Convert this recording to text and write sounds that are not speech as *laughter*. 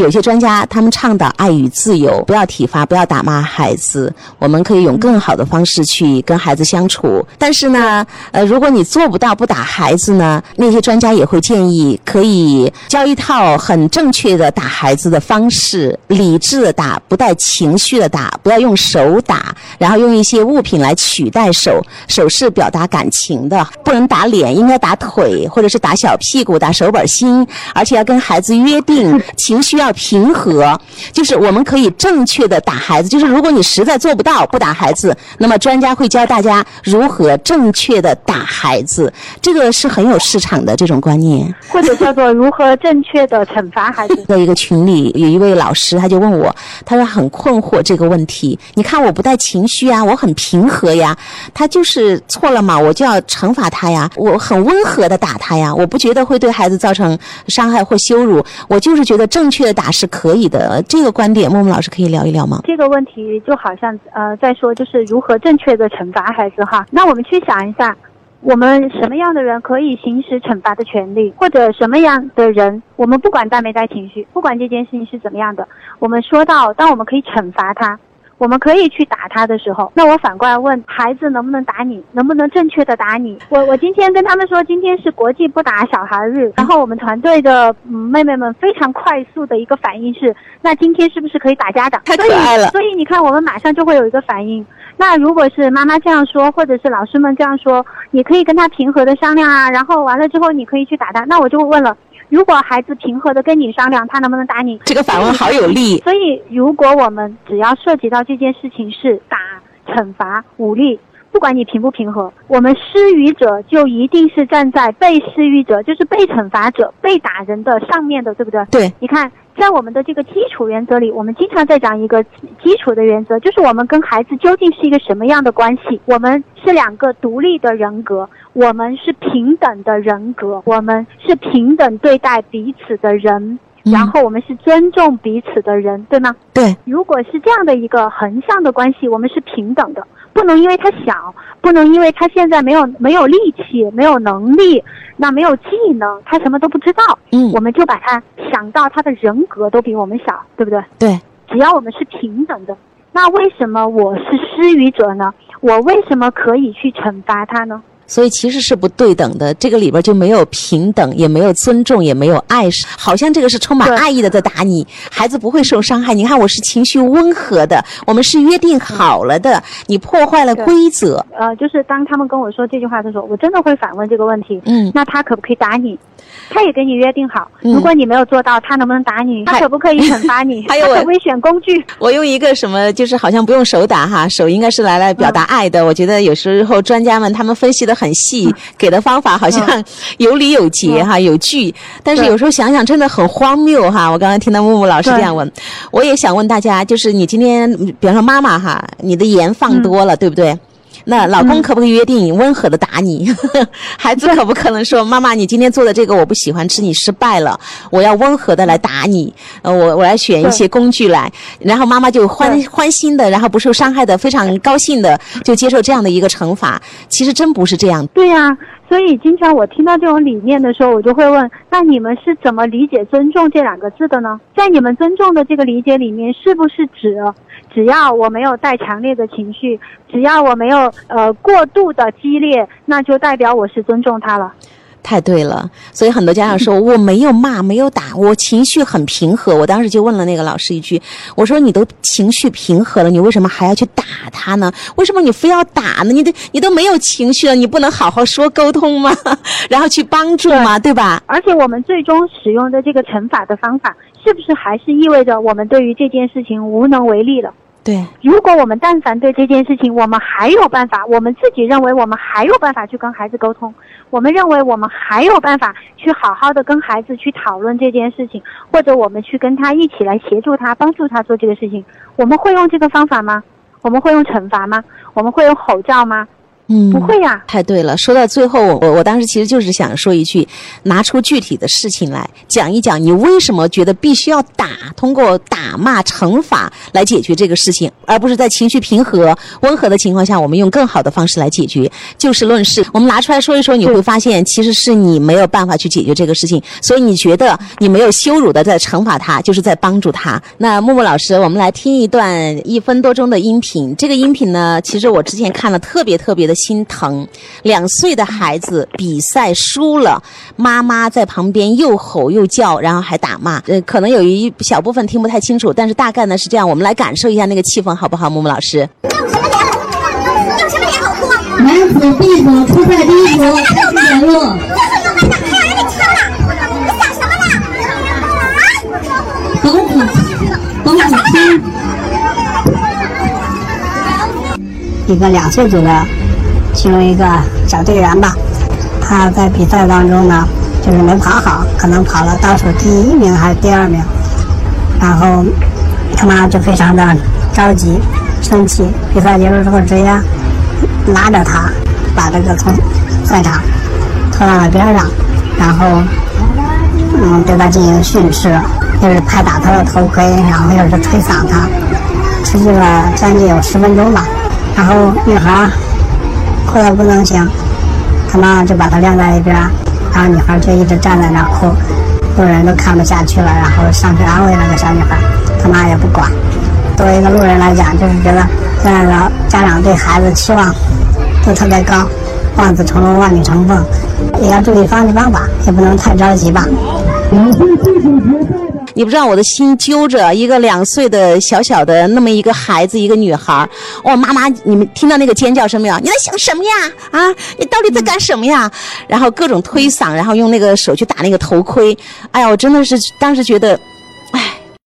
有些专家他们倡导爱与自由，不要体罚，不要打骂孩子，我们可以用更好的方式去跟孩子相处。但是呢，呃，如果你做不到不打孩子呢，那些专家也会建议可以教一套很正确的打孩子的方式，理智的打，不带情绪的打，不要用手打，然后用一些物品来取代手，手是表达感情的，不能打脸，应该打腿或者是打小屁股、打手板心，而且要跟孩子约定情绪要平和，就是我们可以正确的打孩子。就是如果你实在做不到不打孩子，那么专家会教大家如何正确的打孩子，这个是很有市场的这种观念。或者叫做如何正确的惩罚孩子。*laughs* 在一个群里有一位老师，他就问我，他说很困惑这个问题。你看我不带情绪啊，我很平和呀，他就是错了嘛，我就要惩罚他呀，我很温和的打他呀，我不觉得会对孩子造成伤害或羞辱，我就是觉得正确的打是可以的。这个观点，默默老师可以聊一聊吗？这个问题就好像呃在说就是如何正确的惩罚孩子哈。那我们去想一下，我们什么样的人可以行使惩罚的权利，或者什么样的人，我们不管带没带情绪，不管这件事情是怎么样的，我们说到当我们可以惩罚他。我们可以去打他的时候，那我反过来问孩子能不能打你，能不能正确的打你？我我今天跟他们说，今天是国际不打小孩日，然后我们团队的嗯妹妹们非常快速的一个反应是，那今天是不是可以打家长？太可爱了。所以你看，我们马上就会有一个反应。那如果是妈妈这样说，或者是老师们这样说，你可以跟他平和的商量啊，然后完了之后你可以去打他。那我就问了。如果孩子平和的跟你商量，他能不能打你？这个反问好有力。所以，如果我们只要涉及到这件事情是打、惩罚、武力，不管你平不平和，我们施予者就一定是站在被施予者，就是被惩罚者、被打人的上面的，对不对？对。你看。在我们的这个基础原则里，我们经常在讲一个基础的原则，就是我们跟孩子究竟是一个什么样的关系？我们是两个独立的人格，我们是平等的人格，我们是平等对待彼此的人，然后我们是尊重彼此的人，对吗？对。如果是这样的一个横向的关系，我们是平等的。不能因为他小，不能因为他现在没有没有力气、没有能力，那没有技能，他什么都不知道，嗯，我们就把他想到他的人格都比我们小，对不对？对，只要我们是平等的，那为什么我是施予者呢？我为什么可以去惩罚他呢？所以其实是不对等的，这个里边就没有平等，也没有尊重，也没有爱，好像这个是充满爱意的在打你，孩子不会受伤害。你看我是情绪温和的，我们是约定好了的，你破坏了规则。呃，就是当他们跟我说这句话的时候，我真的会反问这个问题。嗯，那他可不可以打你？他也跟你约定好，如果你没有做到，他能不能打你？他可不可以惩罚你？*laughs* 还有可不可以选工具？我用一个什么，就是好像不用手打哈，手应该是来来表达爱的。我觉得有时候专家们他们分析的很细，给的方法好像有理有节哈，有据。但是有时候想想真的很荒谬哈。我刚刚听到木木老师这样问，我也想问大家，就是你今天比方说妈妈哈，你的盐放多了，对不对？那老公可不可以约定温和的打你？*laughs* 孩子可不可能说妈妈，你今天做的这个我不喜欢吃，你失败了，我要温和的来打你。呃，我我来选一些工具来，然后妈妈就欢欢心的，然后不受伤害的，非常高兴的就接受这样的一个惩罚。其实真不是这样。对呀，所以经常我听到这种理念的时候，我就会问：那你们是怎么理解“尊重”这两个字的呢？在你们尊重的这个理解里面，是不是指？只要我没有带强烈的情绪，只要我没有呃过度的激烈，那就代表我是尊重他了。太对了，所以很多家长说 *laughs* 我没有骂，没有打，我情绪很平和。我当时就问了那个老师一句，我说你都情绪平和了，你为什么还要去打他呢？为什么你非要打呢？你都你都没有情绪了，你不能好好说沟通吗？*laughs* 然后去帮助吗？对吧？而且我们最终使用的这个惩罚的方法，是不是还是意味着我们对于这件事情无能为力了？对，如果我们但凡对这件事情，我们还有办法，我们自己认为我们还有办法去跟孩子沟通，我们认为我们还有办法去好好的跟孩子去讨论这件事情，或者我们去跟他一起来协助他，帮助他做这个事情，我们会用这个方法吗？我们会用惩罚吗？我们会用吼叫吗？嗯，不会呀、太对了，说到最后，我我当时其实就是想说一句，拿出具体的事情来讲一讲，你为什么觉得必须要打，通过打骂惩罚来解决这个事情，而不是在情绪平和、温和的情况下，我们用更好的方式来解决。就事论事，我们拿出来说一说，你会发现其实是你没有办法去解决这个事情，所以你觉得你没有羞辱的在惩罚他，就是在帮助他。那木木老师，我们来听一段一分多钟的音频。这个音频呢，其实我之前看了特别特别的心疼。两岁的孩子比赛输了，妈妈在旁边又吼又叫，然后还打骂。呃，可能有一小部分听不太清楚，但是大概呢是这样。我们来感受一下那个气氛，好不好？木木老师。有什么脸好哭？男子 B 组出赛第一组开始点入。董子董子清，一个两岁组的其中一个小队员吧，他在比赛当中呢，就是没跑好，可能跑了倒数第一名还是第二名，然后他妈就非常的着急、生气。比赛结束之后，直接拉着他，把这个从赛场拖到了边上，然后嗯对他进行训斥，又是拍打他的头盔，然后又是吹嗓他，持续了将近有十分钟吧。然后女孩哭的不能行，他妈就把她晾在一边，然后女孩就一直站在那儿哭，路人都看不下去了，然后上去安慰那个小女孩，他妈也不管。作为一个路人来讲，就是觉得现在的家长对孩子期望都特别高，望子成龙，望女成凤，也要注意方式方法，也不能太着急吧。两岁技术决赛。你不知道我的心揪着一个两岁的小小的那么一个孩子，一个女孩儿。哇，妈妈，你们听到那个尖叫声没有？你在想什么呀？啊，你到底在干什么呀？然后各种推搡，然后用那个手去打那个头盔。哎呀，我真的是当时觉得